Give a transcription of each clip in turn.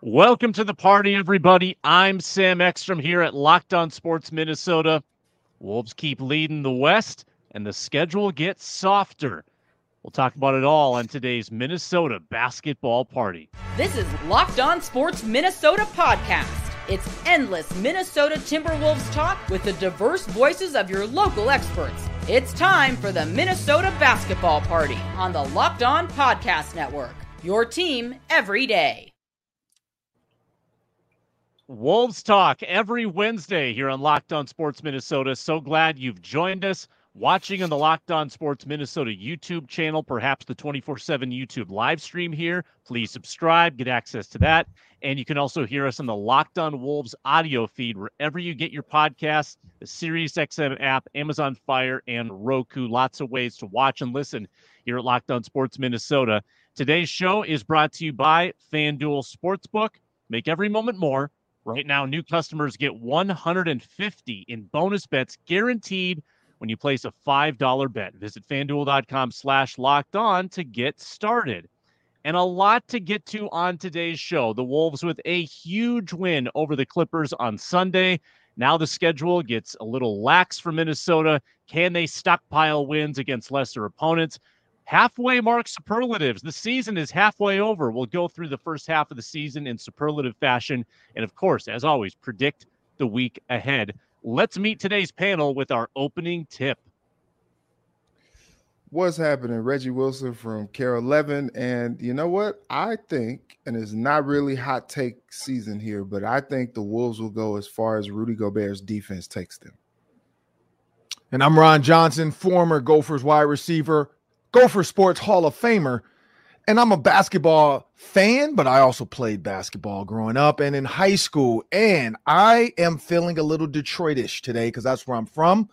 Welcome to the party, everybody. I'm Sam Ekstrom here at Locked On Sports Minnesota. Wolves keep leading the West, and the schedule gets softer. We'll talk about it all on today's Minnesota basketball party. This is Locked On Sports Minnesota podcast. It's endless Minnesota Timberwolves talk with the diverse voices of your local experts. It's time for the Minnesota basketball party on the Locked On Podcast Network. Your team every day. Wolves Talk every Wednesday here on Locked On Sports Minnesota. So glad you've joined us watching on the Locked On Sports Minnesota YouTube channel, perhaps the 24 7 YouTube live stream here. Please subscribe, get access to that. And you can also hear us on the Locked On Wolves audio feed wherever you get your podcasts, the SiriusXM app, Amazon Fire, and Roku. Lots of ways to watch and listen here at Locked On Sports Minnesota. Today's show is brought to you by FanDuel Sportsbook. Make every moment more. Right now, new customers get 150 in bonus bets guaranteed when you place a $5 bet. Visit fanduel.com slash locked on to get started. And a lot to get to on today's show. The Wolves with a huge win over the Clippers on Sunday. Now the schedule gets a little lax for Minnesota. Can they stockpile wins against lesser opponents? Halfway mark superlatives. The season is halfway over. We'll go through the first half of the season in superlative fashion. And of course, as always, predict the week ahead. Let's meet today's panel with our opening tip. What's happening? Reggie Wilson from KARE 11. And you know what? I think, and it's not really hot take season here, but I think the Wolves will go as far as Rudy Gobert's defense takes them. And I'm Ron Johnson, former Gophers wide receiver, Gopher Sports Hall of Famer. And I'm a basketball fan, but I also played basketball growing up and in high school. And I am feeling a little Detroitish today because that's where I'm from.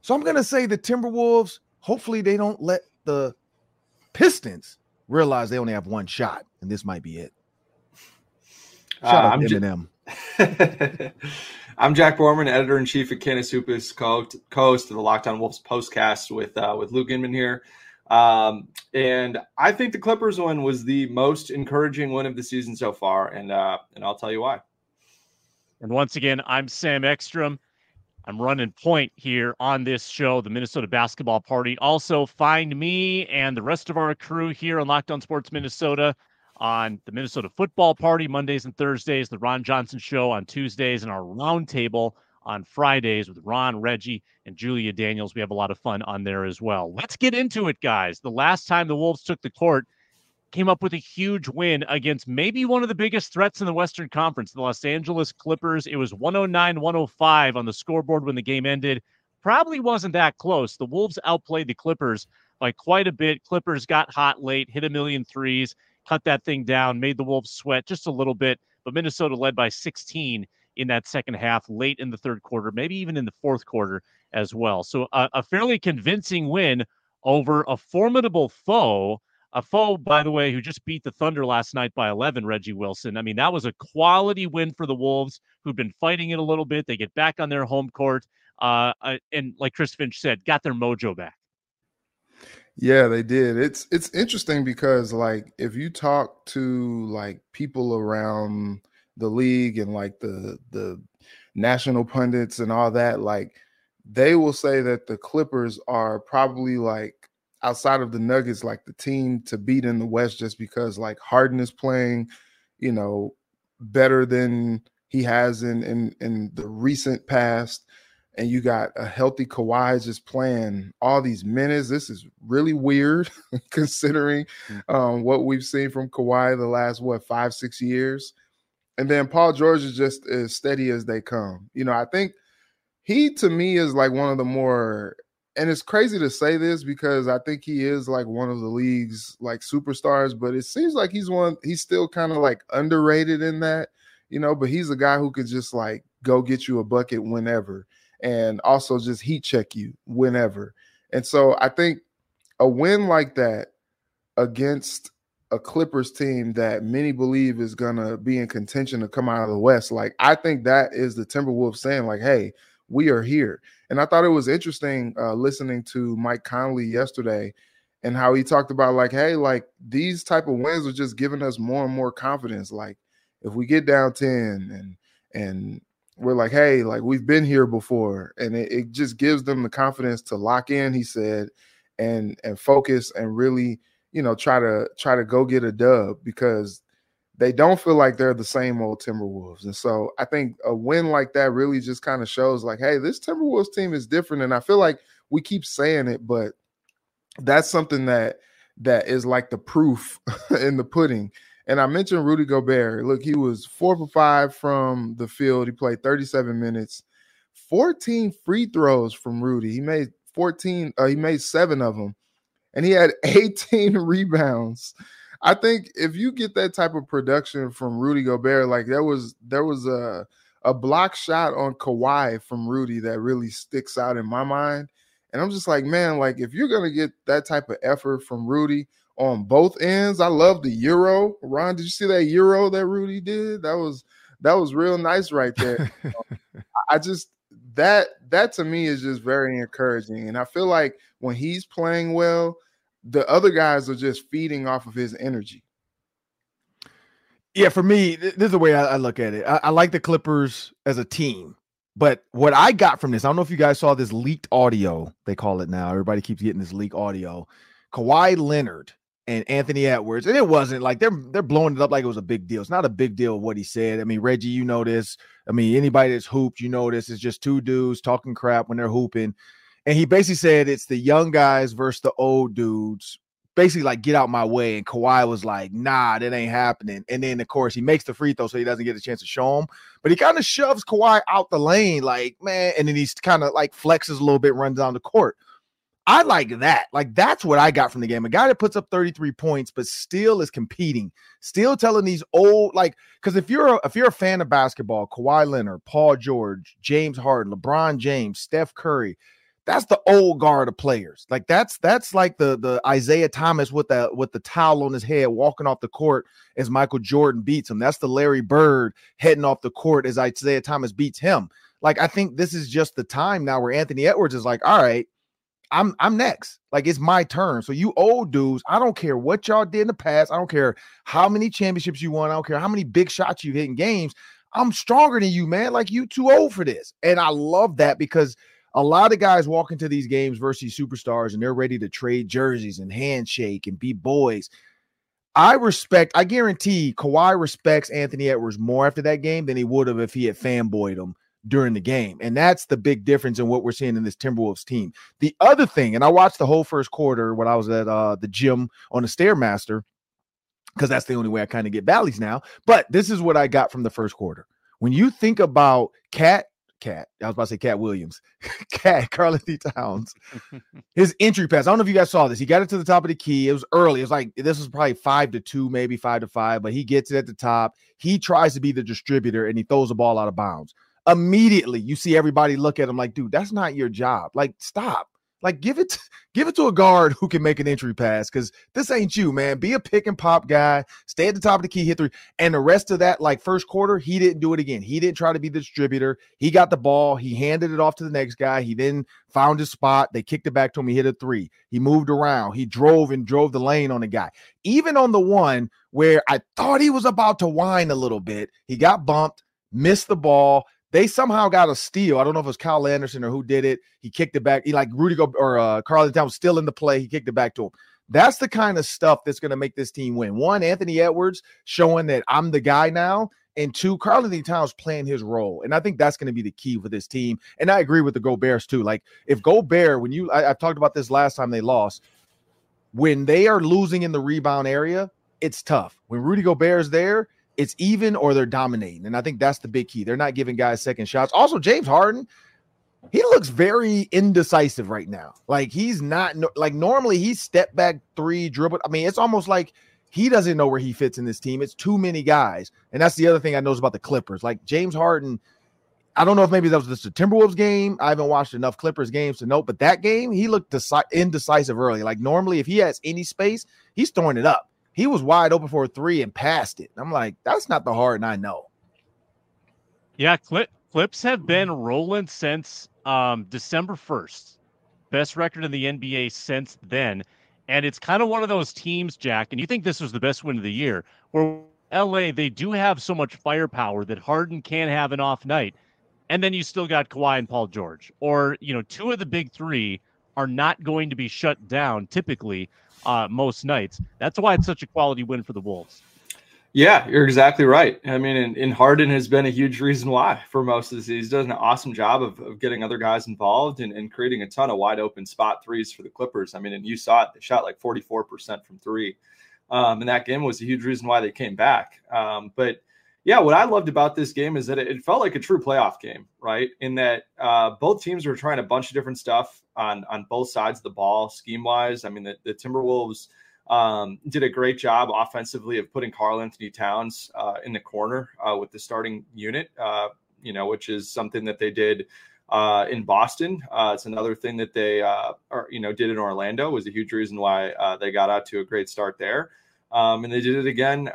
So I'm going to say the Timberwolves, hopefully, they don't let the Pistons realize they only have one shot, and this might be it. Uh, Shout uh, out I'm Eminem. J- I'm Jack Borman, editor in chief at Canis Hoopus, co-host of the Locked On Wolves postcast with uh, with Luke Inman here. Um, and I think the Clippers one was the most encouraging one of the season so far, and uh, and I'll tell you why. And once again, I'm Sam Ekstrom. I'm running point here on this show, the Minnesota Basketball Party. Also, find me and the rest of our crew here on Locked On Sports Minnesota on the Minnesota Football Party Mondays and Thursdays, the Ron Johnson Show on Tuesdays, and our roundtable on Fridays with Ron, Reggie, and Julia Daniels. We have a lot of fun on there as well. Let's get into it, guys. The last time the Wolves took the court, came up with a huge win against maybe one of the biggest threats in the Western Conference, the Los Angeles Clippers. It was 109 105 on the scoreboard when the game ended. Probably wasn't that close. The Wolves outplayed the Clippers by quite a bit. Clippers got hot late, hit a million threes, cut that thing down, made the Wolves sweat just a little bit, but Minnesota led by 16 in that second half, late in the third quarter, maybe even in the fourth quarter as well. So a, a fairly convincing win over a formidable foe. A foe, by the way, who just beat the Thunder last night by 11, Reggie Wilson. I mean, that was a quality win for the Wolves, who've been fighting it a little bit. They get back on their home court. Uh, uh and like Chris Finch said, got their mojo back. Yeah, they did. It's it's interesting because like if you talk to like people around the league and like the the national pundits and all that, like they will say that the Clippers are probably like outside of the Nuggets, like the team to beat in the West just because like Harden is playing, you know, better than he has in in in the recent past. And you got a healthy Kawhi just playing all these minutes. This is really weird considering mm. um, what we've seen from Kawhi the last what five six years. And then Paul George is just as steady as they come. You know, I think he to me is like one of the more and it's crazy to say this because I think he is like one of the league's like superstars, but it seems like he's one he's still kind of like underrated in that, you know, but he's a guy who could just like go get you a bucket whenever and also just heat check you whenever. And so I think a win like that against a Clippers team that many believe is gonna be in contention to come out of the West. Like I think that is the Timberwolves saying, like, "Hey, we are here." And I thought it was interesting uh, listening to Mike Conley yesterday and how he talked about like, "Hey, like these type of wins are just giving us more and more confidence. Like if we get down 10 and and we're like, hey, like we've been here before, and it, it just gives them the confidence to lock in. He said, and and focus and really, you know, try to try to go get a dub because they don't feel like they're the same old Timberwolves. And so I think a win like that really just kind of shows like, hey, this Timberwolves team is different. And I feel like we keep saying it, but that's something that that is like the proof in the pudding. And I mentioned Rudy Gobert. Look, he was four for five from the field. He played 37 minutes, 14 free throws from Rudy. He made 14, uh, he made seven of them, and he had 18 rebounds. I think if you get that type of production from Rudy Gobert, like there was there was a a block shot on Kawhi from Rudy that really sticks out in my mind. And I'm just like, man, like if you're gonna get that type of effort from Rudy on both ends, I love the Euro. Ron, did you see that Euro that Rudy did? That was that was real nice right there. I just that that to me is just very encouraging. And I feel like when he's playing well, the other guys are just feeding off of his energy. Yeah, for me, this is the way I, look at it. I, I, like the Clippers as a team, but what I got from this, I don't know if you guys saw this leaked audio. They call it now. Everybody keeps getting this leaked audio. Kawhi Leonard and Anthony Edwards, and it wasn't like they're they're blowing it up like it was a big deal. It's not a big deal what he said. I mean, Reggie, you know this. I mean, anybody that's hooped, you know this. It's just two dudes talking crap when they're hooping. And he basically said it's the young guys versus the old dudes. Basically, like get out my way. And Kawhi was like, "Nah, that ain't happening." And then, of course, he makes the free throw, so he doesn't get a chance to show him. But he kind of shoves Kawhi out the lane, like man. And then he's kind of like flexes a little bit, runs down the court. I like that. Like that's what I got from the game. A guy that puts up 33 points, but still is competing, still telling these old like because if you're a, if you're a fan of basketball, Kawhi Leonard, Paul George, James Harden, LeBron James, Steph Curry, that's the old guard of players. Like that's that's like the the Isiah Thomas with the with the towel on his head walking off the court as Michael Jordan beats him. That's the Larry Bird heading off the court as Isiah Thomas beats him. Like I think this is just the time now where Anthony Edwards is like, all right, I'm I'm next. Like it's my turn. So you old dudes, I don't care what y'all did in the past. I don't care how many championships you won. I don't care how many big shots you hit in games. I'm stronger than you, man. Like you too old for this. And I love that because a lot of guys walk into these games versus superstars and they're ready to trade jerseys and handshake and be boys. I respect, I guarantee Kawhi respects Anthony Edwards more after that game than he would have if he had fanboyed him during the game. And that's the big difference in what we're seeing in this Timberwolves team. The other thing, and I watched the whole first quarter when I was at uh, the gym on the Stairmaster, because that's the only way I kind of get valleys now. But this is what I got from the first quarter. When you think about Cat Cat. I was about to say Katt Williams. Cat, Karl-Anthony Towns. His entry pass. I don't know if you guys saw this. He got it to the top of the key. It was early. It was like this was probably five to two, maybe five to five, but he gets it at the top. He tries to be the distributor and he throws the ball out of bounds. Immediately, you see everybody look at him like, dude, that's not your job. Like, stop. Like give it give it to a guard who can make an entry pass because this ain't you, man. Be a pick and pop guy. Stay at the top of the key, hit three. And the rest of that, like first quarter, he didn't do it again. He didn't try to be the distributor. He got the ball. He handed it off to the next guy. He then found his spot. They kicked it back to him. He hit a three. He moved around. He drove and drove the lane on the guy. Even on the one where I thought he was about to whine a little bit, he got bumped, missed the ball they somehow got a steal. I don't know if it was Kyle Anderson or who did it. He kicked it back. He like Rudy Go or uh, Carl Town was still in the play. He kicked it back to him. That's the kind of stuff that's going to make this team win. One, Anthony Edwards showing that I'm the guy now. And two, Karl-Anthony Towns playing his role. And I think that's going to be the key for this team. And I agree with the Goberts too. Like if Gobert, when you, I, I've talked about this last time they lost, when they are losing in the rebound area, it's tough. When Rudy Gobert's there, it's even or they're dominating. And I think that's the big key. They're not giving guys second shots. Also, James Harden, he looks very indecisive right now. Like he's not like normally he's step back three dribble. I mean, it's almost like he doesn't know where he fits in this team. It's too many guys. And that's the other thing I know about the Clippers. Like James Harden, I don't know if maybe that was just a Timberwolves game. I haven't watched enough Clippers games to know, but that game he looked deci- indecisive early. Like normally, if he has any space, he's throwing it up he was wide open for a three and passed it. I'm like, that's not the Harden I know. Yeah, clip, clips have been rolling since um, December 1st. Best record in the NBA since then. And it's kind of one of those teams, Jack, and you think this was the best win of the year, where LA, they do have so much firepower that Harden can have an off night. And then you still got Kawhi and Paul George. Or, you know, two of the big three are not going to be shut down typically uh, most nights. That's why it's such a quality win for the Wolves. Yeah, you're exactly right. I mean, and, and, Harden has been a huge reason why for most of the season. He's done an awesome job of, of getting other guys involved and, and, creating a ton of wide open spot threes for the Clippers. I mean, and you saw it, they shot like 44% from three. Um, and that game was a huge reason why they came back. Um, but yeah, what I loved about this game is that it, felt like a true playoff game, right? In that uh, both teams were trying a bunch of different stuff on on both sides of the ball, scheme wise. I mean, the, the Timberwolves – um, did a great job offensively of putting Karl-Anthony Towns uh, in the corner uh, with the starting unit, uh, you know, which is something that they did uh, in Boston. Uh, it's another thing that they, you know, did in Orlando was a huge reason why they got out to a great start there. Um, and they did it again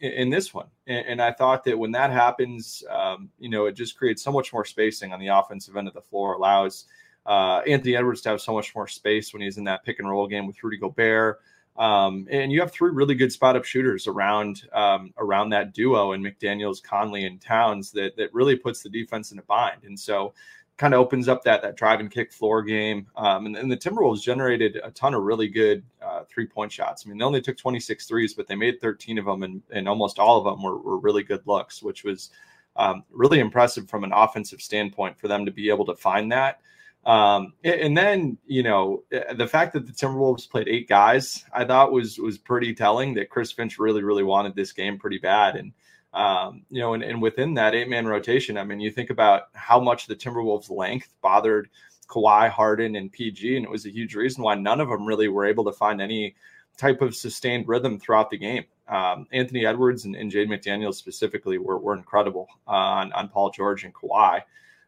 in, this one. And, and, I thought that when that happens, um, you know, it just creates so much more spacing on the offensive end of the floor, allows Anthony Edwards to have so much more space when he's in that pick and roll game with Rudy Gobert. Um, and you have three really good spot up shooters around um, around that duo and McDaniels, Conley, and Towns that that really puts the defense in a bind. And so kind of opens up that that drive and kick floor game. Um, and, and, the Timberwolves generated a ton of really good uh, three point shots. I mean, they only took 26 threes, but they made 13 of them, and, and almost all of them were, were really good looks, which was um, really impressive from an offensive standpoint for them to be able to find that. Um, and then you know the fact that the Timberwolves played eight guys, I thought was was pretty telling that Chris Finch really really wanted this game pretty bad, and um, you know, and, and within that eight man rotation, I mean, you think about how much the Timberwolves' length bothered Kawhi, Harden, and PG, and it was a huge reason why none of them really were able to find any type of sustained rhythm throughout the game. Um, Anthony Edwards and, and Jaden McDaniels specifically were, were incredible uh, on, on Paul George and Kawhi.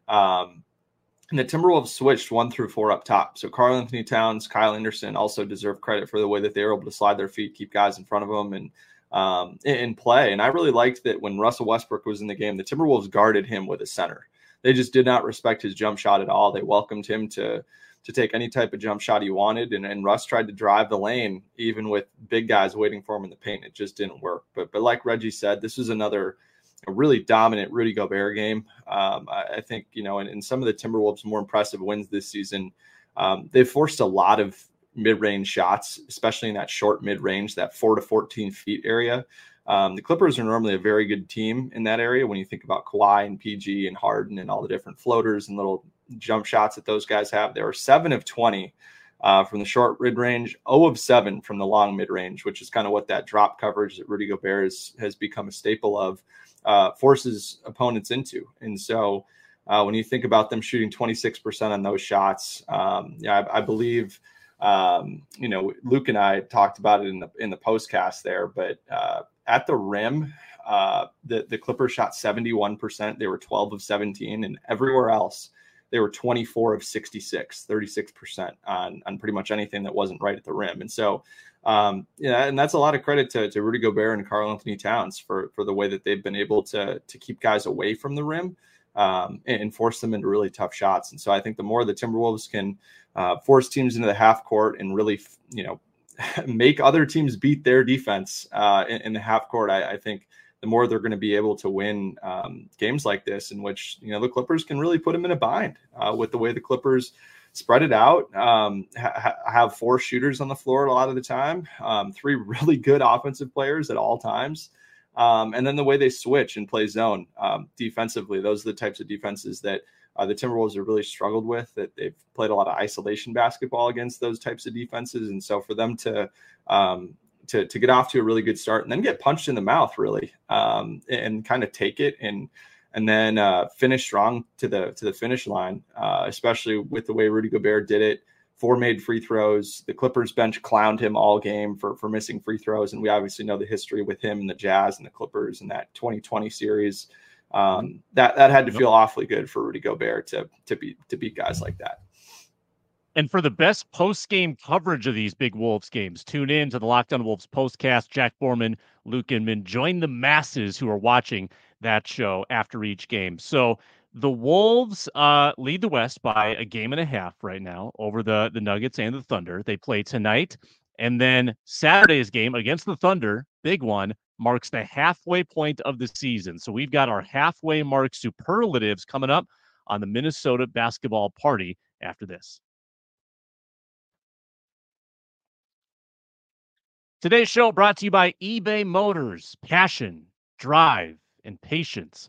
Um, and the Timberwolves switched one through four up top. So Karl-Anthony Towns, Kyle Anderson also deserve credit for the way that they were able to slide their feet, keep guys in front of them, and um, in play. And I really liked that when Russell Westbrook was in the game, the Timberwolves guarded him with a center. They just did not respect his jump shot at all. They welcomed him to to take any type of jump shot he wanted, and, and Russ tried to drive the lane even with big guys waiting for him in the paint. It just didn't work. But but like Reggie said, this was another a really dominant Rudy Gobert game. Um, I, I, think, you know, and, some of the Timberwolves' more impressive wins this season, um, they've forced a lot of mid range shots, especially in that short mid range, that four to 14 feet area. Um, the Clippers are normally a very good team in that area when you think about Kawhi and PG and Harden and all the different floaters and little jump shots that those guys have. They were seven of 20 uh, from the short mid range, 0 of 7 from the long mid range, which is kind of what that drop coverage that Rudy Gobert has, has become a staple of uh, forces opponents into. And so uh, when you think about them shooting 26% on those shots, um, yeah, I, I believe, um, you know, Luke and I talked about it in the in the postcast there, but uh, at the rim, uh, the the Clippers shot 71%. They were 12 of 17, and everywhere else they were 24 of 66, 36% on, on pretty much anything that wasn't right at the rim. And so um, yeah, and that's a lot of credit to, to Rudy Gobert and Karl-Anthony Towns for for the way that they've been able to to keep guys away from the rim um, and, and, force them into really tough shots. And so I think the more the Timberwolves can uh, force teams into the half court and really, you know, make other teams beat their defense uh, in, in, the half court, I, I, think the more they're going to be able to win um, games like this, in which you know the Clippers can really put them in a bind uh, with the way the Clippers spread it out, um, ha- have four shooters on the floor a lot of the time, um, three really good offensive players at all times. Um, and then the way they switch and play zone um, defensively, those are the types of defenses that uh, the Timberwolves have really struggled with. That they've played a lot of isolation basketball against those types of defenses, and so for them to um, to, to get off to a really good start and then get punched in the mouth really um, and kind of take it and and then uh, finish strong to the to the finish line, uh, especially with the way Rudy Gobert did it. Four made free throws. The Clippers bench clowned him all game for for missing free throws, and we obviously know the history with him and the Jazz and the Clippers and that 2020 series. Um, that that had to feel awfully good for Rudy Gobert to to beat to beat guys like that. And for the best post game coverage of these big Wolves games, tune in to the Locked On Wolves postcast. Jack Borman, Luke Inman, join the masses who are watching that show after each game. So the Wolves uh, lead the West by a game and a half right now over the the Nuggets and the Thunder. They play tonight, and then Saturday's game against the Thunder, big one, marks the halfway point of the season. So we've got our halfway mark superlatives coming up on the Minnesota basketball party after this. Today's show brought to you by eBay Motors. Passion, drive, and patience.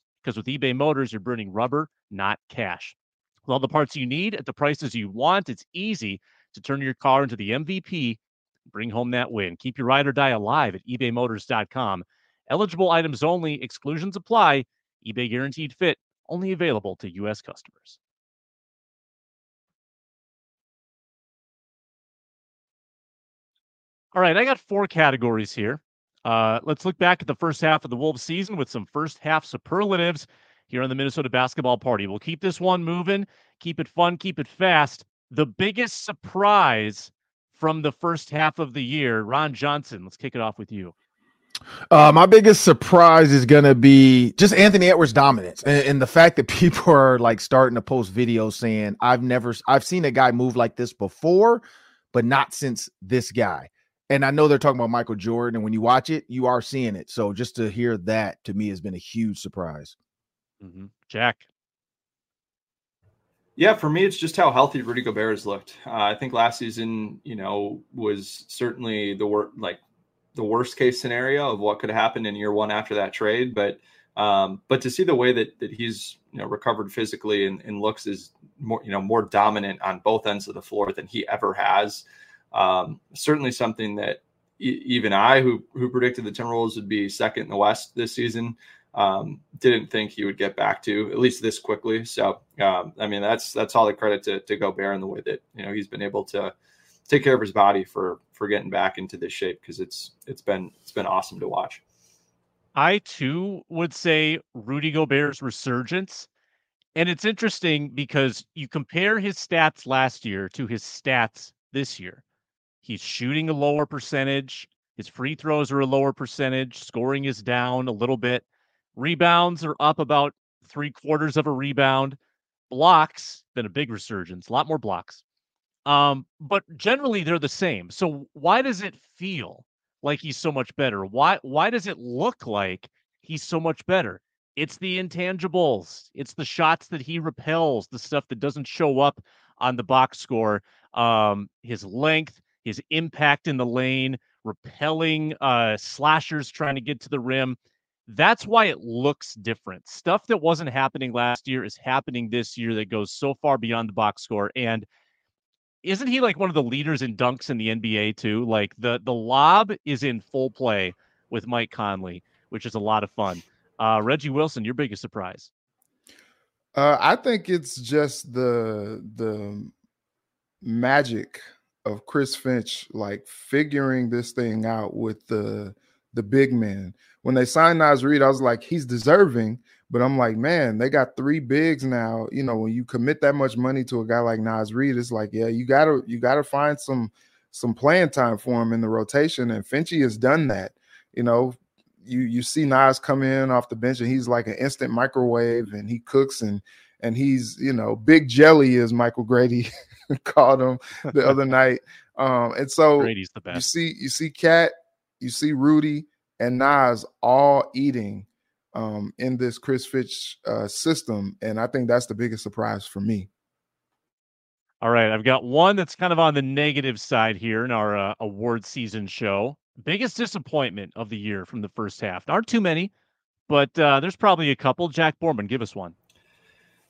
Because with eBay Motors, you're burning rubber, not cash. With all the parts you need at the prices you want, it's easy to turn your car into the MVP. Bring home that win. Keep your ride or die alive at ebaymotors.com. Eligible items only, exclusions apply. eBay Guaranteed Fit only available to U.S. customers. All right, I got four categories here. Uh, let's look back at the first half of the Wolves season with some first half superlatives here on the Minnesota basketball party. We'll keep this one moving, keep it fun, keep it fast. The biggest surprise from the first half of the year, Ron Johnson. Let's kick it off with you. Uh, my biggest surprise is going to be just Anthony Edwards' dominance and, and, the fact that people are like starting to post videos saying, I've never, I've seen a guy move like this before, but not since this guy and I know they're talking about Michael Jordan, and when you watch it, you are seeing it. So just to hear that to me has been a huge surprise. Mm-hmm. Jack. Yeah, for me, it's just how healthy Rudy Gobert has looked. Uh, I think last season, you know, was certainly the worst, like the worst case scenario of what could happen in year one after that trade. But um, but to see the way that that he's you know recovered physically and, and looks is more you know more dominant on both ends of the floor than he ever has. Um, certainly something that e- even I, who who predicted the Timberwolves would be second in the West this season, um, didn't think he would get back to at least this quickly. So um, I mean, that's that's all the credit to to Gobert in the way that you know he's been able to take care of his body for for getting back into this shape because it's it's been it's been awesome to watch. I too would say Rudy Gobert's resurgence. And it's interesting because you compare his stats last year to his stats this year. He's shooting a lower percentage. His free throws are a lower percentage. Scoring is down a little bit. Rebounds are up about three quarters of a rebound. Blocks been a big resurgence, a lot more blocks. Um, but generally they're the same. So why does it feel like he's so much better? Why why does it look like he's so much better? It's the intangibles. It's the shots that he repels, the stuff that doesn't show up on the box score. Um, his length, his impact in the lane, repelling uh, slashers trying to get to the rim. That's why it looks different. Stuff that wasn't happening last year is happening this year that goes so far beyond the box score. And isn't he like one of the leaders in dunks in the NBA too? Like the the lob is in full play with Mike Conley, which is a lot of fun. Uh, Reggie Wilson, your biggest surprise? Uh, I think it's just the the magic of Chris Finch like figuring this thing out with the the big man. When they signed Naz Reid, I was like, he's deserving. But I'm like, man, they got three bigs now. You know, when you commit that much money to a guy like Naz Reid, it's like, yeah, you gotta you gotta find some some playing time for him in the rotation. And Finchy has done that. You know, you you see Naz come in off the bench and he's like an instant microwave and he cooks and and he's you know big jelly as Michael Grady called him the other night. Um, and so Grady's the best. You see, you see Cat, you see Rudy and Naz all eating um, in this Chris Finch uh, system, and I think that's the biggest surprise for me. All right, I've got one that's kind of on the negative side here in our uh, award season show. Biggest disappointment of the year from the first half. There aren't too many, but uh, there's probably a couple. Jack Borman, give us one.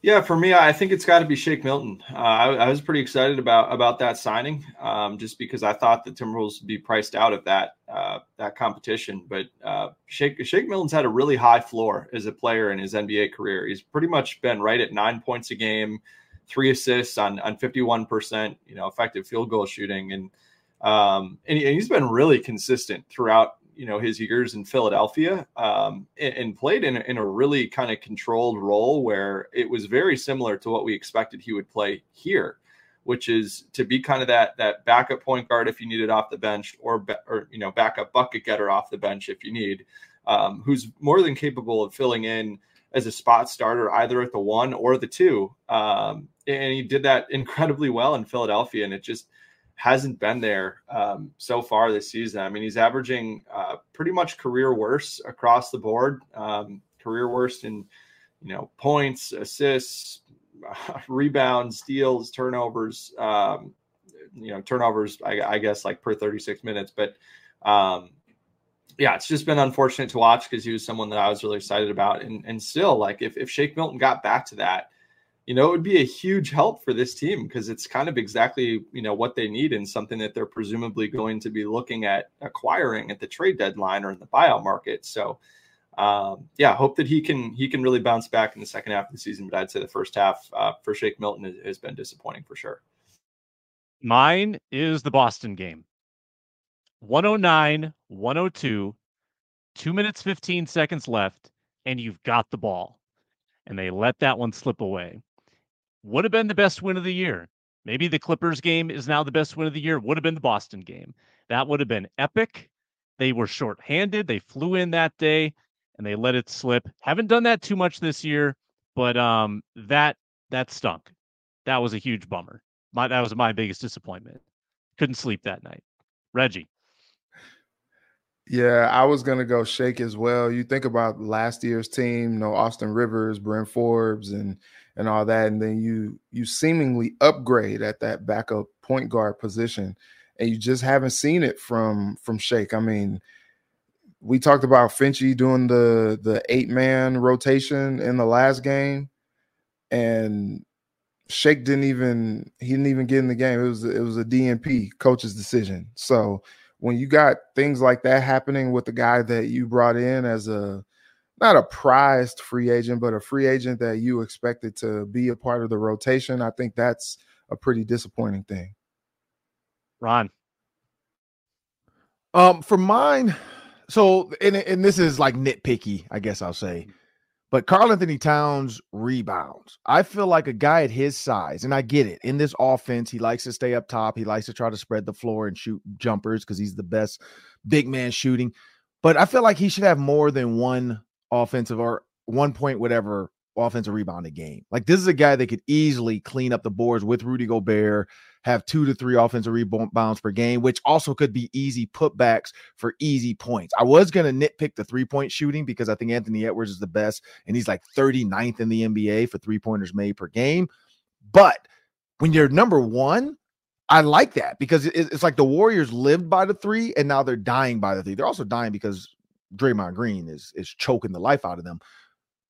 Yeah, for me, I think it's got to be Shake Milton. Uh, I, I, was pretty excited about about that signing, um, just because I thought the Timberwolves would be priced out of that uh, that competition. But uh, Shake Shake Milton's had a really high floor as a player in his NBA career. He's pretty much been right at nine points a game, three assists on on fifty one percent, you know, effective field goal shooting, and um, and, he, and he's been really consistent throughout you know his years in Philadelphia um, and, and, played in, in a really kind of controlled role where it was very similar to what we expected he would play here, which is to be kind of that that backup point guard if you need it off the bench, or or you know backup bucket getter off the bench if you need, um, who's more than capable of filling in as a spot starter either at the one or the two, um, and he did that incredibly well in Philadelphia, and it just hasn't been there um, so far this season. I mean, he's averaging uh, pretty much career worst across the board, um, career worst in you know points, assists, rebounds, steals, turnovers. Um, you know, turnovers. I, I, guess like per 36 minutes, but um, yeah, it's just been unfortunate to watch because he was someone that I was really excited about, and and still like if if Shake Milton got back to that you know, it would be a huge help for this team because it's kind of exactly, you know, what they need and something that they're presumably going to be looking at acquiring at the trade deadline or in the buyout market. So, um, yeah, hope that he can he can really bounce back in the second half of the season. But I'd say the first half uh, for Shake Milton has, has been disappointing for sure. Mine is the Boston game. 109, 102, two minutes, 15 seconds left, and you've got the ball. And they let that one slip away would have been the best win of the year. Maybe the Clippers game is now the best win of the year. Would have been the Boston game. That would have been epic. They were shorthanded. They flew in that day and they let it slip. Haven't done that too much this year, but um that that stunk. That was a huge bummer. My that was my biggest disappointment. Couldn't sleep that night. Reggie. Yeah, I was gonna go shake as well. You think about last year's team, you know, Austin Rivers, Bryn Forbes, and and all that, and then you you seemingly upgrade at that backup point guard position, and you just haven't seen it from from Shake. I mean, we talked about Finchy doing the the eight man rotation in the last game, and Shake didn't even he didn't even get in the game. It was it was a DNP coach's decision. So when you got things like that happening with the guy that you brought in as a not a prized free agent, but a free agent that you expected to be a part of the rotation. I think that's a pretty disappointing thing. Ron. Um, for mine, so and and this is like nitpicky, I guess I'll say. But Karl-Anthony Towns rebounds. I feel like a guy at his size, and I get it. In this offense, he likes to stay up top. He likes to try to spread the floor and shoot jumpers because he's the best big man shooting. But I feel like he should have more than one offensive or one point, whatever offensive rebound a game. Like this is a guy that could easily clean up the boards with Rudy Gobert, have two to three offensive rebounds per game, which also could be easy putbacks for easy points. I was going to nitpick the three point shooting because I think Anthony Edwards is the best and he's like 39th in the NBA for three pointers made per game. But when you're number one, I like that because it's like the Warriors lived by the three and now they're dying by the three. They're also dying because Draymond Green is is choking the life out of them.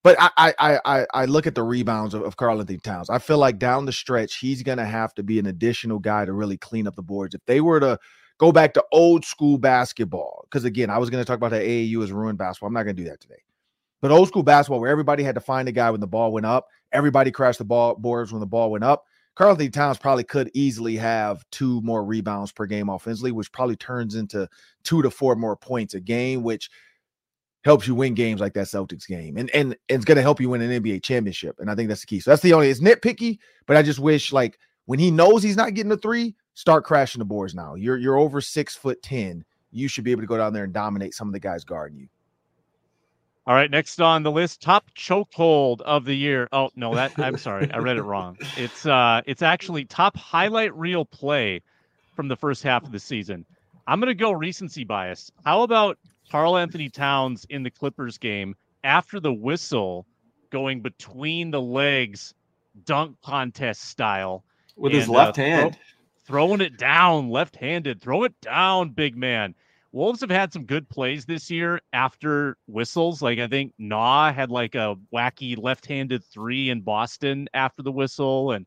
But I I I I look at the rebounds of, of Karl-Anthony Towns. I feel like down the stretch, he's gonna have to be an additional guy to really clean up the boards. If they were to go back to old school basketball, because again, I was gonna talk about how AAU has ruined basketball. I'm not gonna do that today. But old school basketball, where everybody had to find a guy when the ball went up, everybody crashed the ball boards when the ball went up. Karl-Anthony Towns probably could easily have two more rebounds per game offensively, which probably turns into two to four more points a game, which helps you win games like that Celtics game, and and, and it's going to help you win an NBA championship. And I think that's the key. So that's the only. It's nitpicky, but I just wish like when he knows he's not getting a three, start crashing the boards now. You're you're over six foot ten. You should be able to go down there and dominate some of the guys guarding you. All right, next on the list, top chokehold of the year. Oh no, that I'm sorry, I read it wrong. It's uh, it's actually top highlight reel play from the first half of the season. I'm gonna go recency bias. How about Karl-Anthony Towns in the Clippers game after the whistle going between the legs, dunk contest style. With and, his left uh, hand. Throw, throwing it down, left handed. Throw it down, big man. Wolves have had some good plays this year after whistles. Like I think Nah had like a wacky left-handed three in Boston after the whistle, and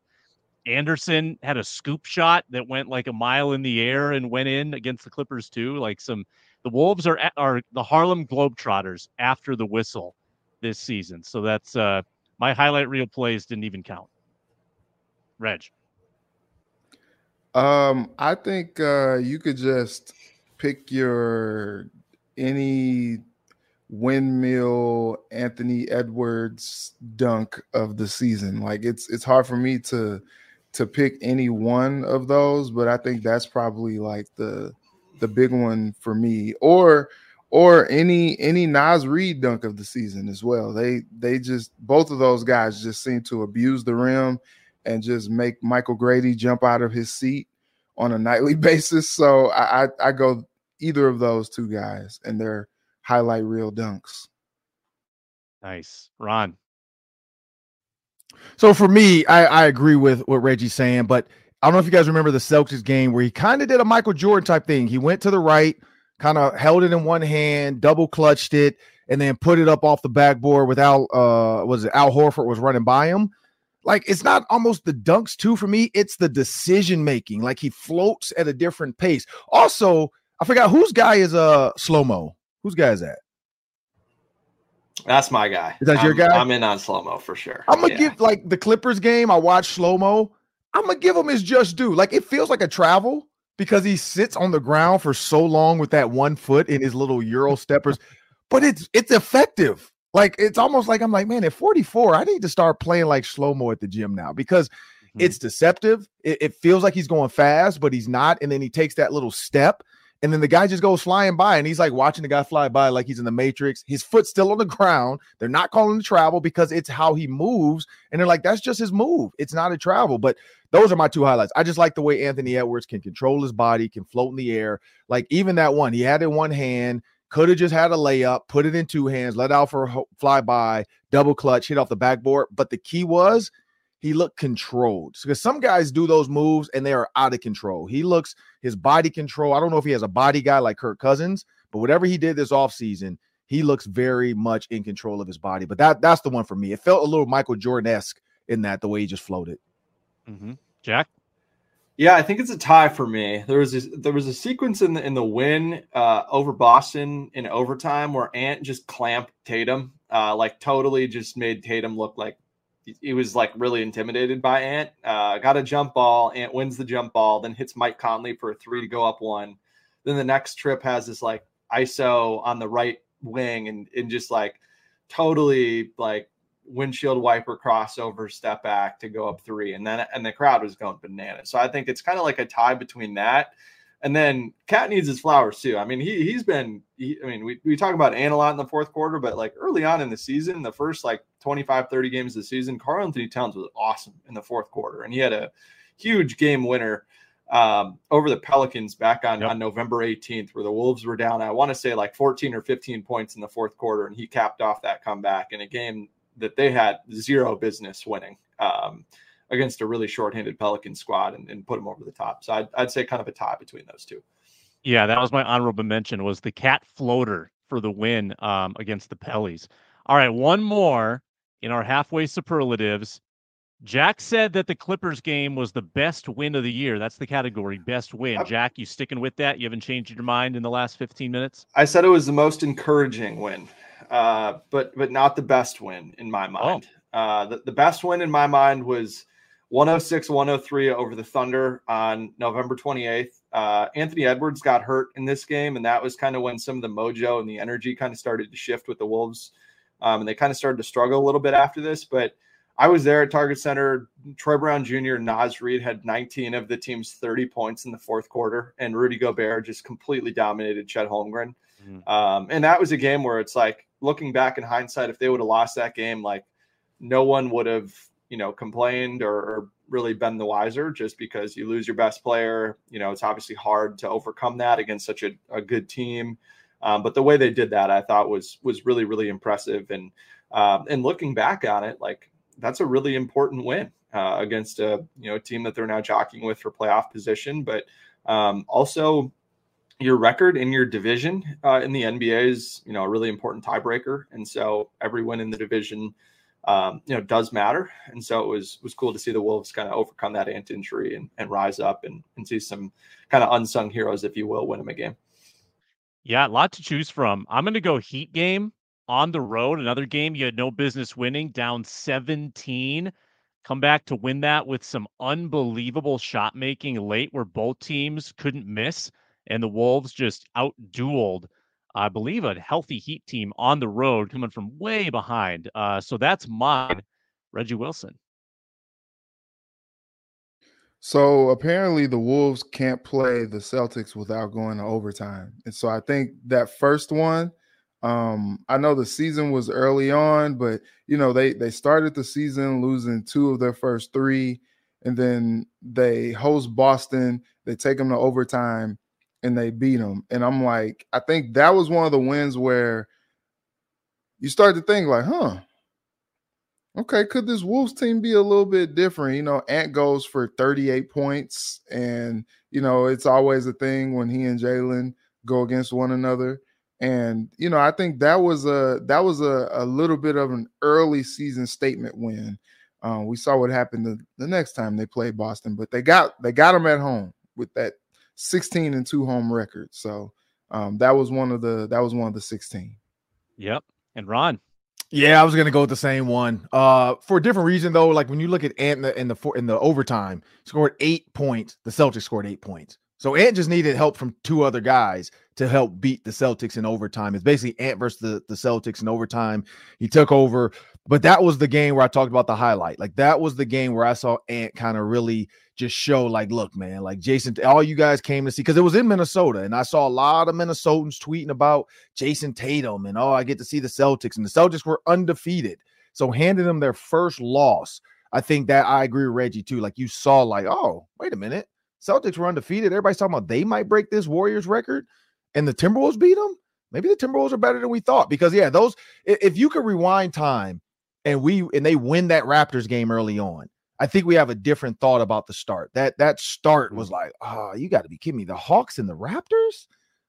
Anderson had a scoop shot that went like a mile in the air and went in against the Clippers too. Like some the Wolves are are the Harlem Globetrotters after the whistle this season. So that's uh, my highlight reel plays didn't even count. Reg. Um, I think uh, you could just pick your any windmill Anthony Edwards dunk of the season. Like it's it's hard for me to to pick any one of those, but I think that's probably like the the big one for me. Or or any any Naz Reid dunk of the season as well. They they just both of those guys just seem to abuse the rim and just make Michael Grady jump out of his seat on a nightly basis. So I I, I go either of those two guys and their highlight reel dunks. Nice, Ron. So for me, I, I agree with what Reggie's saying, but I don't know if you guys remember the Celtics game where he kind of did a Michael Jordan type thing. He went to the right, kind of held it in one hand, double clutched it, and then put it up off the backboard without uh was it Al Horford was running by him. Like it's not almost the dunks too for me, it's the decision making. Like he floats at a different pace. Also, I forgot whose guy is uh slow mo. Whose guy is that? That's my guy. Is that I'm, your guy? I'm in on slow mo for sure. I'm gonna Yeah. give like the Clippers game. I watched slow mo. I'm gonna give him his just due. Like it feels like a travel because he sits on the ground for so long with that one foot in his little Euro steppers, but it's it's effective. Like it's almost like I'm like, man, at 44, I need to start playing like slow mo at the gym now because Mhm. it's deceptive. It, it feels like he's going fast, but he's not. And then he takes that little step, and then the guy just goes flying by, and he's like watching the guy fly by like he's in the Matrix. His foot's still on the ground. They're not calling the travel because it's how he moves, and they're like, that's just his move. It's not a travel. But those are my two highlights. I just like the way Anthony Edwards can control his body, can float in the air. Like even that one, he had it in one hand. Could have just had a layup, put it in two hands, let out for fly by, double clutch, hit off the backboard. But the key was he looked controlled because some guys do those moves and they are out of control. He looks his body control. I don't know if he has a body guy like Kirk Cousins, but whatever he did this offseason, he looks very much in control of his body. But that that's the one for me. It felt a little Michael Jordan esque in that the way he just floated. Mm-hmm. Jack. Yeah, I think it's a tie for me. There was this, there was a sequence in the in the win uh, over Boston in overtime where Ant just clamped Tatum, uh, like totally just made Tatum look like he- was like really intimidated by Ant. Uh, got a jump ball, Ant wins the jump ball, then hits Mike Conley for a three to go up one. Then the next trip has this like ISO on the right wing and and just like totally like windshield wiper crossover step back to go up three and then and the crowd was going bananas so i think it's kind of like a tie between that and then cat needs his flowers too i mean he, he's been he, i mean we, we talk about Ant a lot in the fourth quarter but like early on in the season the first like 25 30 games of the season Karl-Anthony Towns was awesome in the fourth quarter and he had a huge game winner um, over the Pelicans back on, Yep. on November 18th, where the Wolves were down, I want to say like 14 or 15 points in the fourth quarter, and he capped off that comeback in a game that they had zero business winning um, against a really shorthanded Pelican squad and, and put them over the top. So I'd, I'd say kind of a tie between those two. Yeah, that was my honorable mention. Was the cat floater for the win um, against the Pellies? All right, one more in our halfway superlatives. Jack said that the Clippers game was the best win of the year. That's the category, best win. Jack, you sticking with that? You haven't changed your mind in the last 15 minutes? I said it was the most encouraging win, uh, but but not the best win in my mind. Uh, the, the best win in my mind was 106 103 over the Thunder on November 28th. Uh, Anthony Edwards got hurt in this game, and that was kind of when some of the mojo and the energy kind of started to shift with the Wolves. Um, and they kind of started to struggle a little bit after this. But I was there at Target Center. Troy Brown Jr. and Naz Reid had 19 of the team's 30 points in the fourth quarter, and Rudy Gobert just completely dominated Chet Holmgren. Mhm. Um, and that was a game where it's like looking back in hindsight, if they would have lost that game, like no one would have, you know, complained or, or really been the wiser just because you lose your best player. You know, it's obviously hard to overcome that against such a, a good team. Um, but the way they did that, I thought was was really really impressive. And um, and looking back on it, like that's a really important win uh, against a you know team that they're now jockeying with for playoff position, but um, also your record in your division uh, in the NBA is you know a really important tiebreaker, and so every win in the division um, you know does matter. And so it was was cool to see the Wolves kind of overcome that ant injury and, and rise up and, and see some kind of unsung heroes, if you will, win them a game. Yeah, a lot to choose from. I'm going to go Heat game on the road. Another game you had no business winning, down 17. Come back to win that with some unbelievable shot making late where both teams couldn't miss. And the Wolves just outdueled I believe, a healthy Heat team on the road coming from way behind. Uh, so that's mine, Reggie Wilson. So apparently the Wolves can't play the Celtics without going to overtime. And so I think that first one, um, I know the season was early on, but you know, they they started the season losing two of their first three, and then they host Boston, they take them to overtime and they beat them. And I'm like, I think that was one of the wins where you start to think like, huh, Okay, could this Wolves team be a little bit different? You know, Ant goes for 38 points, and you know, it's always a thing when he and Jalen go against one another. And you know, I think that was a that was a, a little bit of an early season statement win. Um, we saw what happened the, the next time they played Boston, but they got they got them at home with that 16 and 2 home record. So um, that was one of the that was one of the 16. Yep. And Ron, yeah, I was gonna go with the same one. Uh, for a different reason though. Like when you look at Ant in the in the, in the overtime, scored eight points. The Celtics scored eight points. So Ant just needed help from two other guys to help beat the Celtics in overtime. It's basically Ant versus the, the Celtics in overtime. He took over, but that was the game where I talked about the highlight. Like that was the game where I saw Ant kind of really just show like, look, man, like Jayson, all you guys came to see because it was in Minnesota, and I saw a lot of Minnesotans tweeting about Jayson Tatum and oh, I get to see the Celtics, and the Celtics were undefeated. So handing them their first loss, I think that I agree with Reggie too. Like you saw, like, oh, wait a minute, Celtics were undefeated. Everybody's talking about they might break this Warriors record, and the Timberwolves beat them. Maybe the Timberwolves are better than we thought because yeah, those if you could rewind time and we and they win that Raptors game early on I think we have a different thought about the start. That that start was mm. like, oh, you got to be kidding me. The Hawks and the Raptors?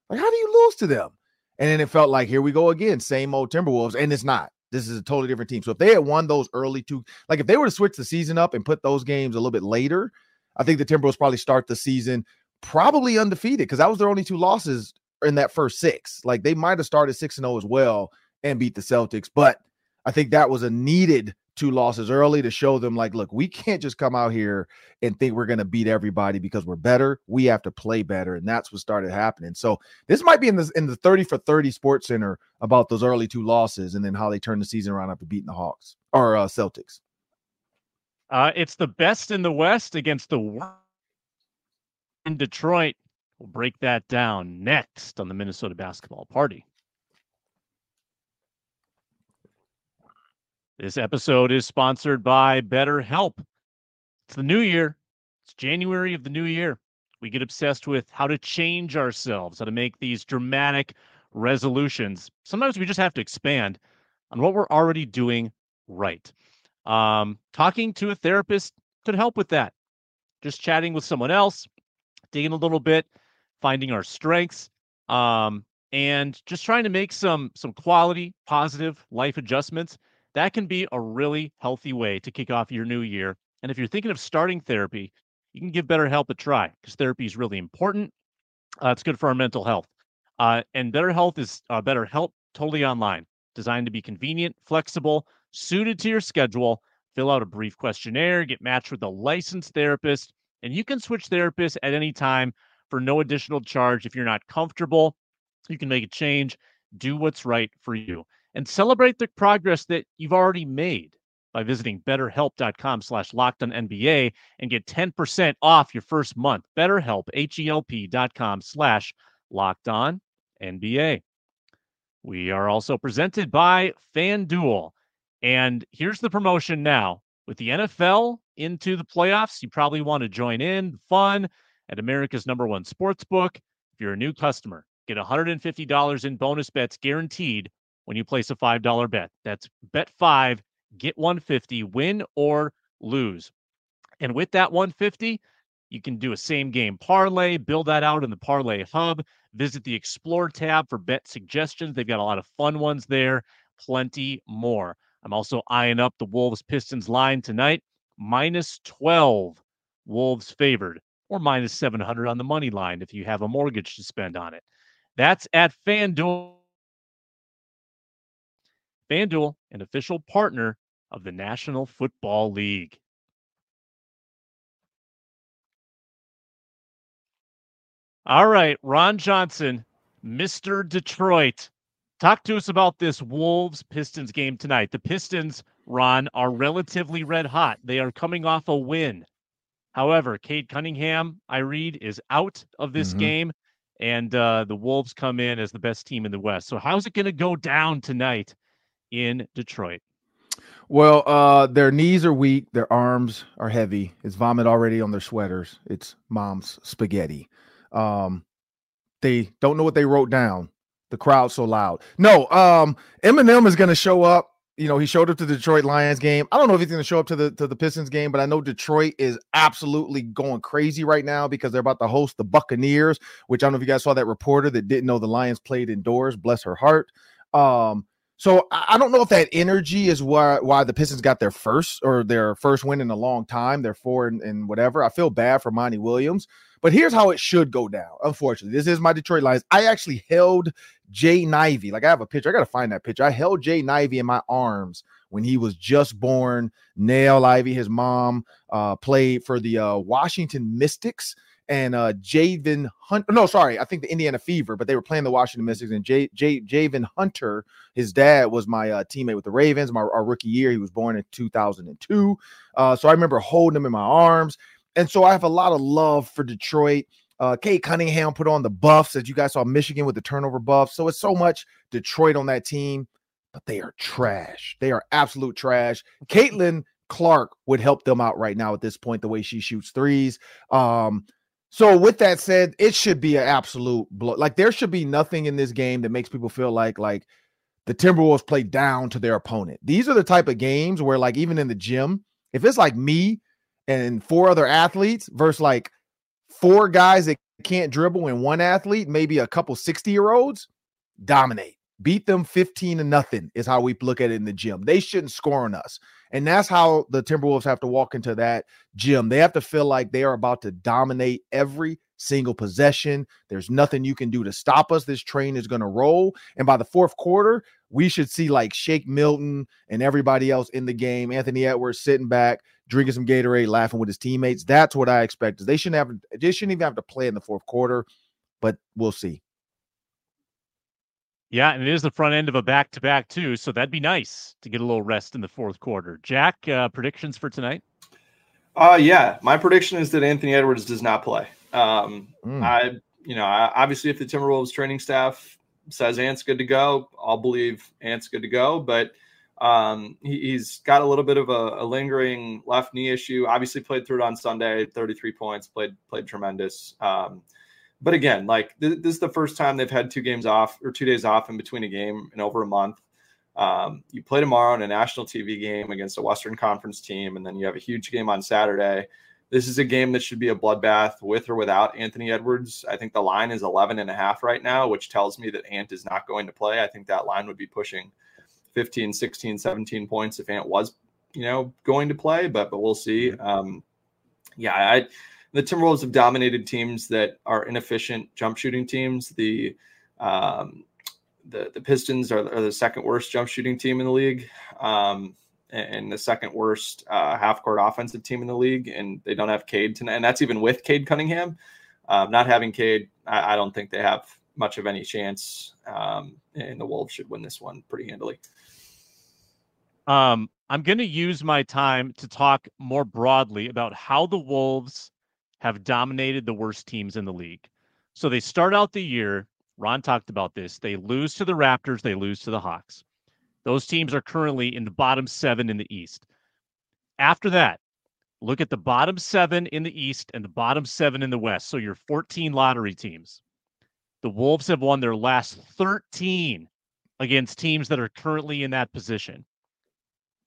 Like, how do you lose to them? And then it felt like, here we go again, same old Timberwolves. And it's not. This is a totally different team. So if they had won those early two, like if they were to switch the season up and put those games a little bit later, I think the Timberwolves probably start the season probably undefeated because that was their only two losses in that first six. Like they might have started six and zero oh as well and beat the Celtics, but I think that was a needed two losses early to show them like look we can't just come out here and think we're going to beat everybody because we're better. We have to play better and that's what started happening. So this might be in the in the 30 for 30 sports center about those early two losses and then how they turned the season around after beating the hawks or uh, celtics. Uh, it's the best in the west against the worst in detroit. We'll break that down next on the minnesota basketball party This episode is sponsored by BetterHelp. It's the new year. It's January of the new year. We get obsessed with how to change ourselves, how to make these dramatic resolutions. Sometimes we just have to expand on what we're already doing right. Um, talking to a therapist could help with that. Just chatting with someone else, digging a little bit, finding our strengths, um, and just trying to make some some quality, positive life adjustments that can be a really healthy way to kick off your new year. And if you're thinking of starting therapy, you can give BetterHelp a try because therapy is really important. Uh, it's good for our mental health. Uh, and BetterHelp is uh, BetterHelp totally online, designed to be convenient, flexible, suited to your schedule. Fill out a brief questionnaire, get matched with a licensed therapist, and you can switch therapists at any time for no additional charge. If you're not comfortable, you can make a change, do what's right for you and celebrate the progress that you've already made by visiting betterhelp.com slash NBA and get 10% off your first month. BetterHelp, H-E-L-P slash locked on NBA. We are also presented by FanDuel. And here's the promotion now. With the NFL into the playoffs, you probably want to join in fun at America's number one sports book. If you're a new customer, get $150 in bonus bets guaranteed when you place a $5 bet. That's bet five, get 150, win or lose. And with that 150, you can do a same game parlay, build that out in the parlay hub, visit the explore tab for bet suggestions. They've got a lot of fun ones there, plenty more. I'm also eyeing up the Wolves Pistons line tonight, minus 12 Wolves favored, or minus 700 on the money line if you have a mortgage to spend on it. That's at FanDuel. FanDuel, an official partner of the National Football League. All right, Ron Johnson, Mr. Detroit. Talk to us about this Wolves Pistons game tonight. The Pistons, Ron, are relatively red hot. They are coming off a win. However, Cade Cunningham, I read, is out of this mm-hmm. game, and uh, the Wolves come in as the best team in the West. So, how's it going to go down tonight in Detroit? Well, uh, their knees are weak, their arms are heavy. It's vomit already on their sweaters. It's mom's spaghetti. Um, they don't know what they wrote down. The crowd's so loud. No, um, Eminem is going to show up. You know, he showed up to the Detroit Lions game. I don't know if he's going to show up to the to the Pistons game, but I know Detroit is absolutely going crazy right now because they're about to host the Buccaneers. Which I don't know if you guys saw that reporter that didn't know the Lions played indoors. Bless her heart. Um, so I don't know if that energy is why why the Pistons got their first or their first win in a long time. They're four and, and whatever. I feel bad for Monty Williams, but here's how it should go down. Unfortunately, this is my Detroit Lions. I actually held Jaden Ivey. Like I have a picture. I got to find that picture. I held Jaden Ivey in my arms when he was just born. Niele Ivey, his mom, uh, played for the uh, Washington Mystics and uh Javin Hunter. No, sorry, I think the Indiana Fever, but they were playing the Washington Mystics. And J, J, Javin Hunter, his dad was my uh, teammate with the Ravens. My our rookie year, he was born in 2002. Uh, so I remember holding him in my arms, and so I have a lot of love for Detroit. Uh, Cade Cunningham put on the buffs, as you guys saw Michigan with the turnover buff. So it's so much Detroit on that team, but they are trash. They are absolute trash. Caitlin Clark would help them out right now at this point, the way she shoots threes. Um, so with that said, it should be an absolute blow. Like there should be nothing in this game that makes people feel like like the Timberwolves play down to their opponent. These are the type of games where like even in the gym, if it's like me and four other athletes versus like four guys that can't dribble and one athlete, maybe a couple 60 year olds, dominate. Beat them 15 to nothing is how we look at it in the gym. They shouldn't score on us. And that's how the Timberwolves have to walk into that gym. They have to feel like they are about to dominate every single possession. There's nothing you can do to stop us. This train is going to roll. And by the fourth quarter, we should see like Shake Milton and everybody else in the game. Anthony Edwards sitting back, drinking some Gatorade, laughing with his teammates. That's what I expect. They shouldn't have they shouldn't even have to play in the fourth quarter, but we'll see. Yeah, and it is the front end of a back to back, too. So that'd be nice to get a little rest in the fourth quarter. Jack, uh, predictions for tonight? Uh, yeah, my prediction is that Anthony Edwards does not play. Um, mm. I, you know, I, obviously, if the Timberwolves training staff says Ant's good to go, I'll believe Ant's good to go. But um, he, has got a little bit of a, a, lingering left knee issue. Obviously, played through it on Sunday, 33 points, played played tremendous. Um, but again, like th- this is the first time they've had two games off or two days off in between a game in over a month. Um, you play tomorrow in a national TV game against a Western Conference team, and then you have a huge game on Saturday. This is a game that should be a bloodbath with or without Anthony Edwards. I think the line is 11 and a half right now, which tells me that Ant is not going to play. I think that line would be pushing 15, 16, 17 points if Ant was, you know, going to play, but but we'll see. Um, yeah, I the Timberwolves have dominated teams that are inefficient jump shooting teams. The um, the, the Pistons are, are, the second worst jump shooting team in the league, um, and the second worst uh, half court offensive team in the league. And they don't have Cade tonight, and that's even with Cade Cunningham. Um, not having Cade, I, I, don't think they have much of any chance. Um, and the Wolves should win this one pretty handily. Um, I'm going to use my time to talk more broadly about how the Wolves have dominated the worst teams in the league. So they start out the year, Ron talked about this. They lose to the Raptors, they lose to the Hawks. Those teams are currently in the bottom seven in the East. After that, look at the bottom seven in the East and the bottom seven in the West. So your 14 lottery teams. The Wolves have won their last 13 against teams that are currently in that position.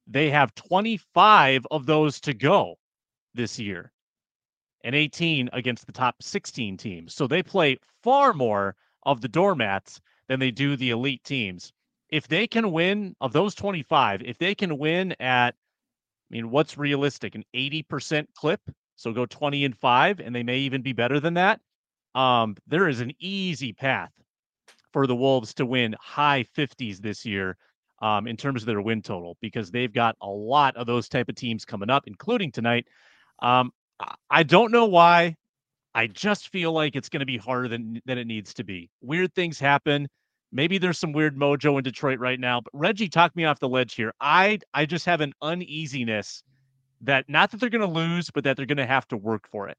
They have 25 of those to go this year and 18 against the top 16 teams. So they play far more of the doormats than they do the elite teams. If they can win of those 25, if they can win at, I mean, what's realistic? An 80% clip. So go 20 and five, and they may even be better than that. Um, there is an easy path for the Wolves to win high 50s this year um, in terms of their win total because they've got a lot of those type of teams coming up, including tonight. Um, I don't know why I just feel like it's going to be harder than than it needs to be. Weird things happen. Maybe there's some weird mojo in Detroit right now, but Reggie talked me off the ledge here. I I just have an uneasiness that not that they're going to lose, but that they're going to have to work for it.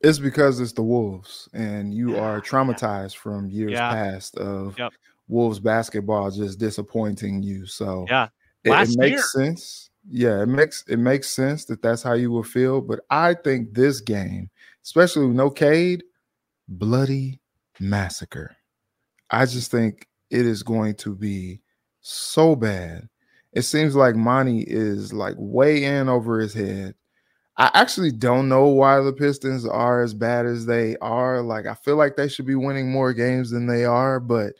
It's because it's the Wolves, and you yeah, are traumatized from years yeah. past of yep. Wolves basketball just disappointing you. So yeah, it, it, makes year. sense. Yeah, it makes it makes sense that that's how you will feel. But I think this game, especially with no Cade, bloody massacre. I just think it is going to be so bad. It seems like Monty is like way in over his head I actually don't know why the Pistons are as bad as they are. Like, I feel like they should be winning more games than they are, but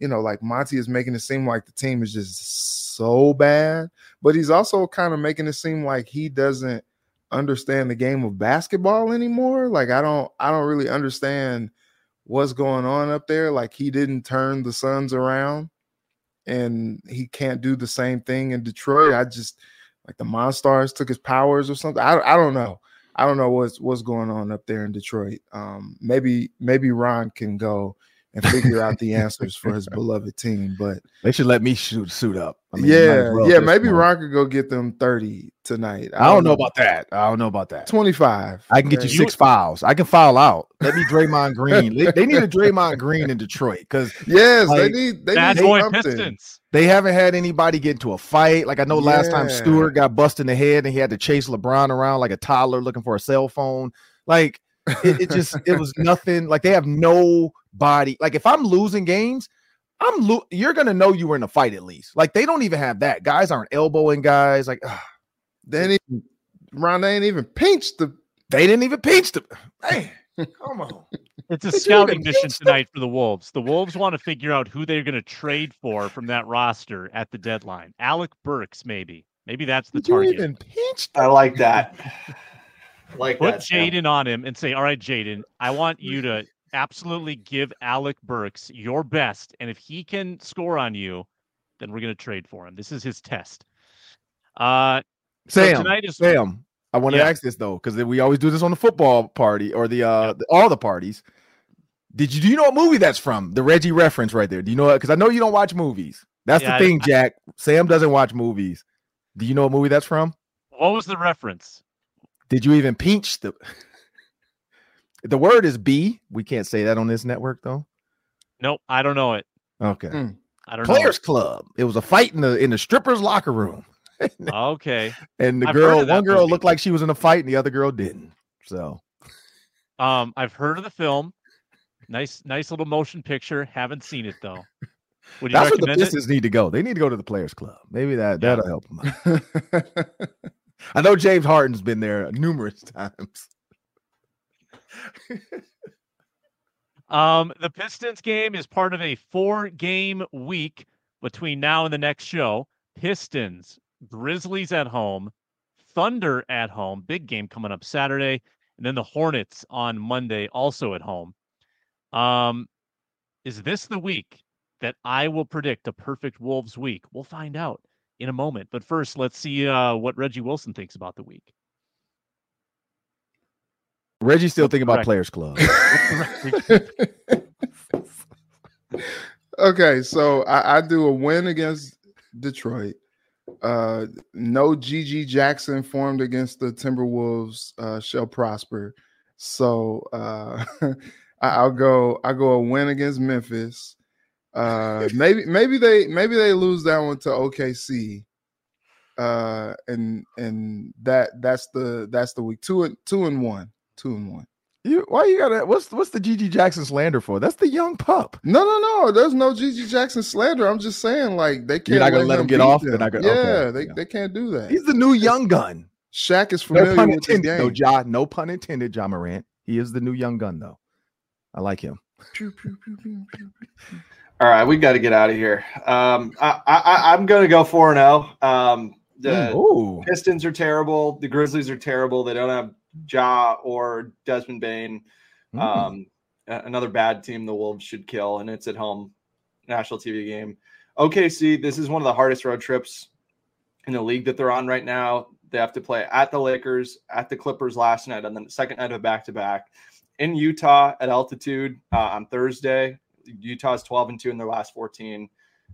you know, like Monty is making it seem like the team is just so bad, but he's also kind of making it seem like he doesn't understand the game of basketball anymore. Like, I don't, I don't really understand what's going on up there. Like, he didn't turn the Suns around, and he can't do the same thing in Detroit. I just like the Monstars took his powers or something. I, I don't know. I don't know what's what's going on up there in Detroit. Um, maybe maybe Ron can go and figure out the answers for his beloved team. But they should let me shoot suit up. I mean, yeah, well yeah. Maybe Ron could go get them thirty tonight. I, I don't um, know about that. I don't know about that. Twenty five. I can get you six fouls. I can foul out. Let me Draymond Green. they, they, need a Draymond Green in Detroit because yes, like, they need they bad need something. Pistons. They haven't had anybody get into a fight. Like I know yeah. last time Stewart got busted in the head and he had to chase LeBron around like a toddler looking for a cell phone. Like it, it just it was nothing. Like they have no body. Like if I'm losing games, I'm lo- you're gonna know you were in a fight at least. Like they don't even have that. Guys aren't elbowing guys. Like ugh. they ain't even Ron. They ain't even pinched the. They didn't even pinch the. Man, come on. It's a Did scouting mission tonight for the Wolves. The Wolves want to figure out who they're going to trade for from that roster at the deadline. Alec Burks, maybe. Maybe that's the Did target. I like that. like Put Jaden on him and say, "All right, Jaden, I want you to absolutely give Alec Burks your best, and if he can score on you, then we're going to trade for him. This is his test." Uh, Sam, so tonight is Sam. I want yeah. to ask this though, because we always do this on the football party or the uh the, all the parties. Did you do you know what movie that's from? The Reggie reference right there. Do you know it? Because I know you don't watch movies. That's yeah, the thing, I, Jack. Sam doesn't watch movies. Do you know what movie that's from? What was the reference? Did you even pinch the the word is B? We can't say that on this network though. Nope, I don't know it. Okay. Mm. I don't Players know. Club. It was a fight in the in the strippers locker room. okay. And the I've girl, one girl movie. looked like she was in a fight, and the other girl didn't. So, um, I've heard of the film. Nice, nice little motion picture. Haven't seen it though. Would you That's where the Pistons need to go. They need to go to the Players Club. Maybe that yeah. that'll help them. I know James Harden's been there numerous times. um, the Pistons game is part of a four-game week between now and the next show. Pistons, Grizzlies at home, Thunder at home, big game coming up Saturday, and then the Hornets on Monday, also at home. Um, is this the week that I will predict a perfect Wolves week? We'll find out in a moment. But first, let's see uh, what Reggie Wilson thinks about the week. Reggie still thinking about Players Club. okay, so I, I do a win against Detroit. Uh, no GG Jackson formed against the Timberwolves uh, shall prosper. So uh, I'll go. I go a win against Memphis. Uh, maybe maybe they maybe they lose that one to OKC. Uh, and and that that's the that's the week two and two and one two and one. You why you gotta what's what's the GG Jackson slander for? That's the young pup. No, no, no. There's no GG Jackson slander. I'm just saying, like they can't. You're not gonna let, him, get off. Them. Gonna, yeah, okay. they, yeah. they can't do that. He's the new young gun. Shaq is familiar no with the game. No, ja, no pun intended. Ja Morant. He is the new young gun, though. I like him. All right, we've got to get out of here. Um, I, I, I'm going to go four and zero. Oh. Um, the Ooh. Pistons are terrible. The Grizzlies are terrible. They don't have Ja or Desmond Bane. Mm. Um, another bad team the Wolves should kill, and it's at home, national TV game. OKC, this is one of the hardest road trips in the league that they're on right now. They have to play at the Lakers, at the Clippers last night, and then the second night of back to back in Utah at altitude uh, on Thursday. Utah's 12 and 2 in their last 14.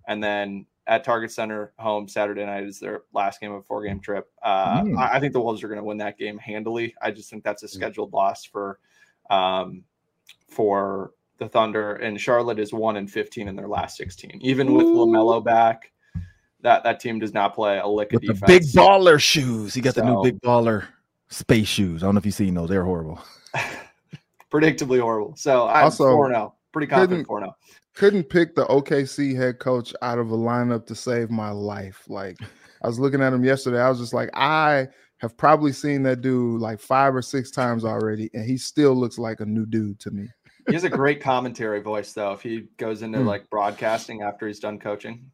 And then at Target Center home Saturday night is their last game of a four game trip. Uh, mm. I, I, think the Wolves are going to win that game handily. I just think that's a scheduled loss for um, for the Thunder. And Charlotte is one and 15 in their last 16. Even with LaMelo back, that that team does not play a lick of defense. big baller shoes. He got so, the new big baller space shoes. I don't know if you've seen those. They're horrible. predictably horrible. So I'm also, 4 0. Pretty confident 4 0 couldn't pick the OKC head coach out of a lineup to save my life. Like I was looking at him yesterday. I was just like, I have probably seen that dude like five or six times already, and he still looks like a new dude to me. He has a great commentary voice, though. If he goes into mm. like broadcasting after he's done coaching.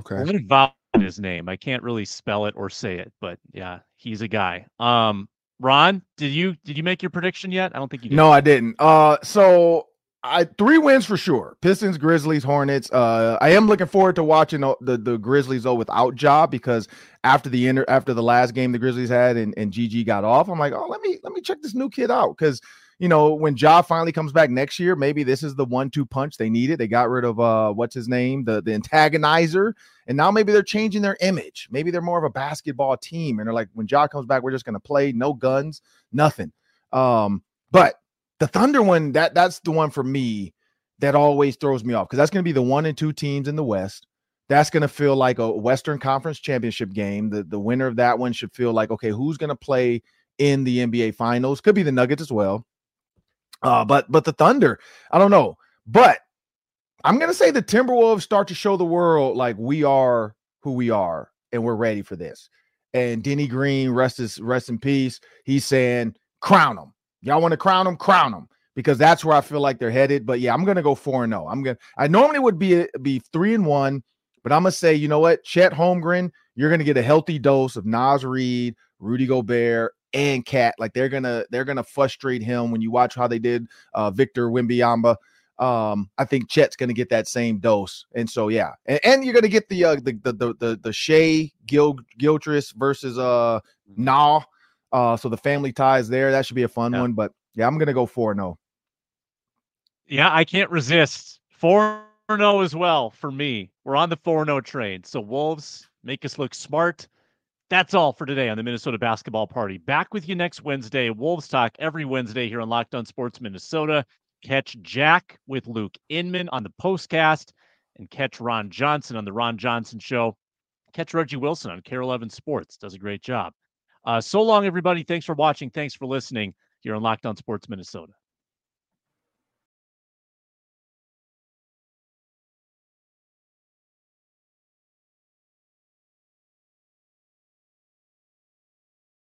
Okay. I'm gonna vowel his name. I can't really spell it or say it, but yeah, he's a guy. Um, Ron, did you did you make your prediction yet? I don't think you did. No, I didn't. Uh, so I three wins for sure. Pistons, Grizzlies, Hornets. Uh, I am looking forward to watching the, the, the Grizzlies though without Ja because after the inter, after the last game the Grizzlies had and, and GG got off, I'm like, oh, let me let me check this new kid out because you know when Ja finally comes back next year, maybe this is the one-two punch they needed. They got rid of uh what's his name, the the antagonizer, and now maybe they're changing their image. Maybe they're more of a basketball team, and they're like, when Ja comes back, we're just gonna play, no guns, nothing. Um, but the Thunder one, that that's the one for me that always throws me off because that's going to be the one and two teams in the West. That's going to feel like a Western Conference championship game. The the winner of that one should feel like okay, who's going to play in the NBA Finals? Could be the Nuggets as well. Uh, but but the Thunder, I don't know. But I'm going to say the Timberwolves start to show the world like we are who we are and we're ready for this. And Denny Green, rest is rest in peace. He's saying crown them Y'all want to crown them? Crown them because that's where I feel like they're headed. But yeah, I'm gonna go four and zero. Oh. I'm gonna. I normally would be be three and one, but I'm gonna say, you know what, Chet Holmgren, you're gonna get a healthy dose of Naz Reid, Rudy Gobert, and KAT. Like they're gonna they're gonna frustrate him when you watch how they did uh, Victor Wembanyama. Um, I think Chet's gonna get that same dose, and so yeah, and, and you're gonna get the uh, the the the the, the Shai Gil Gilgeous versus uh Nah uh, so the family ties there. That should be a fun yeah. one. But yeah, I'm gonna go four no. Yeah, I can't resist four no as well for me. We're on the four no train. So Wolves make us look smart. That's all for today on the Minnesota Basketball Party. Back with you next Wednesday. Wolves talk every Wednesday here on Locked On Sports Minnesota. Catch Jack with Luke Inman on the postcast and catch Ron Johnson on the Ron Johnson Show. Catch Reggie Wilson on KARE 11 Sports. Does a great job. Uh, so long, everybody. Thanks for watching. Thanks for listening here on Locked On Sports Minnesota.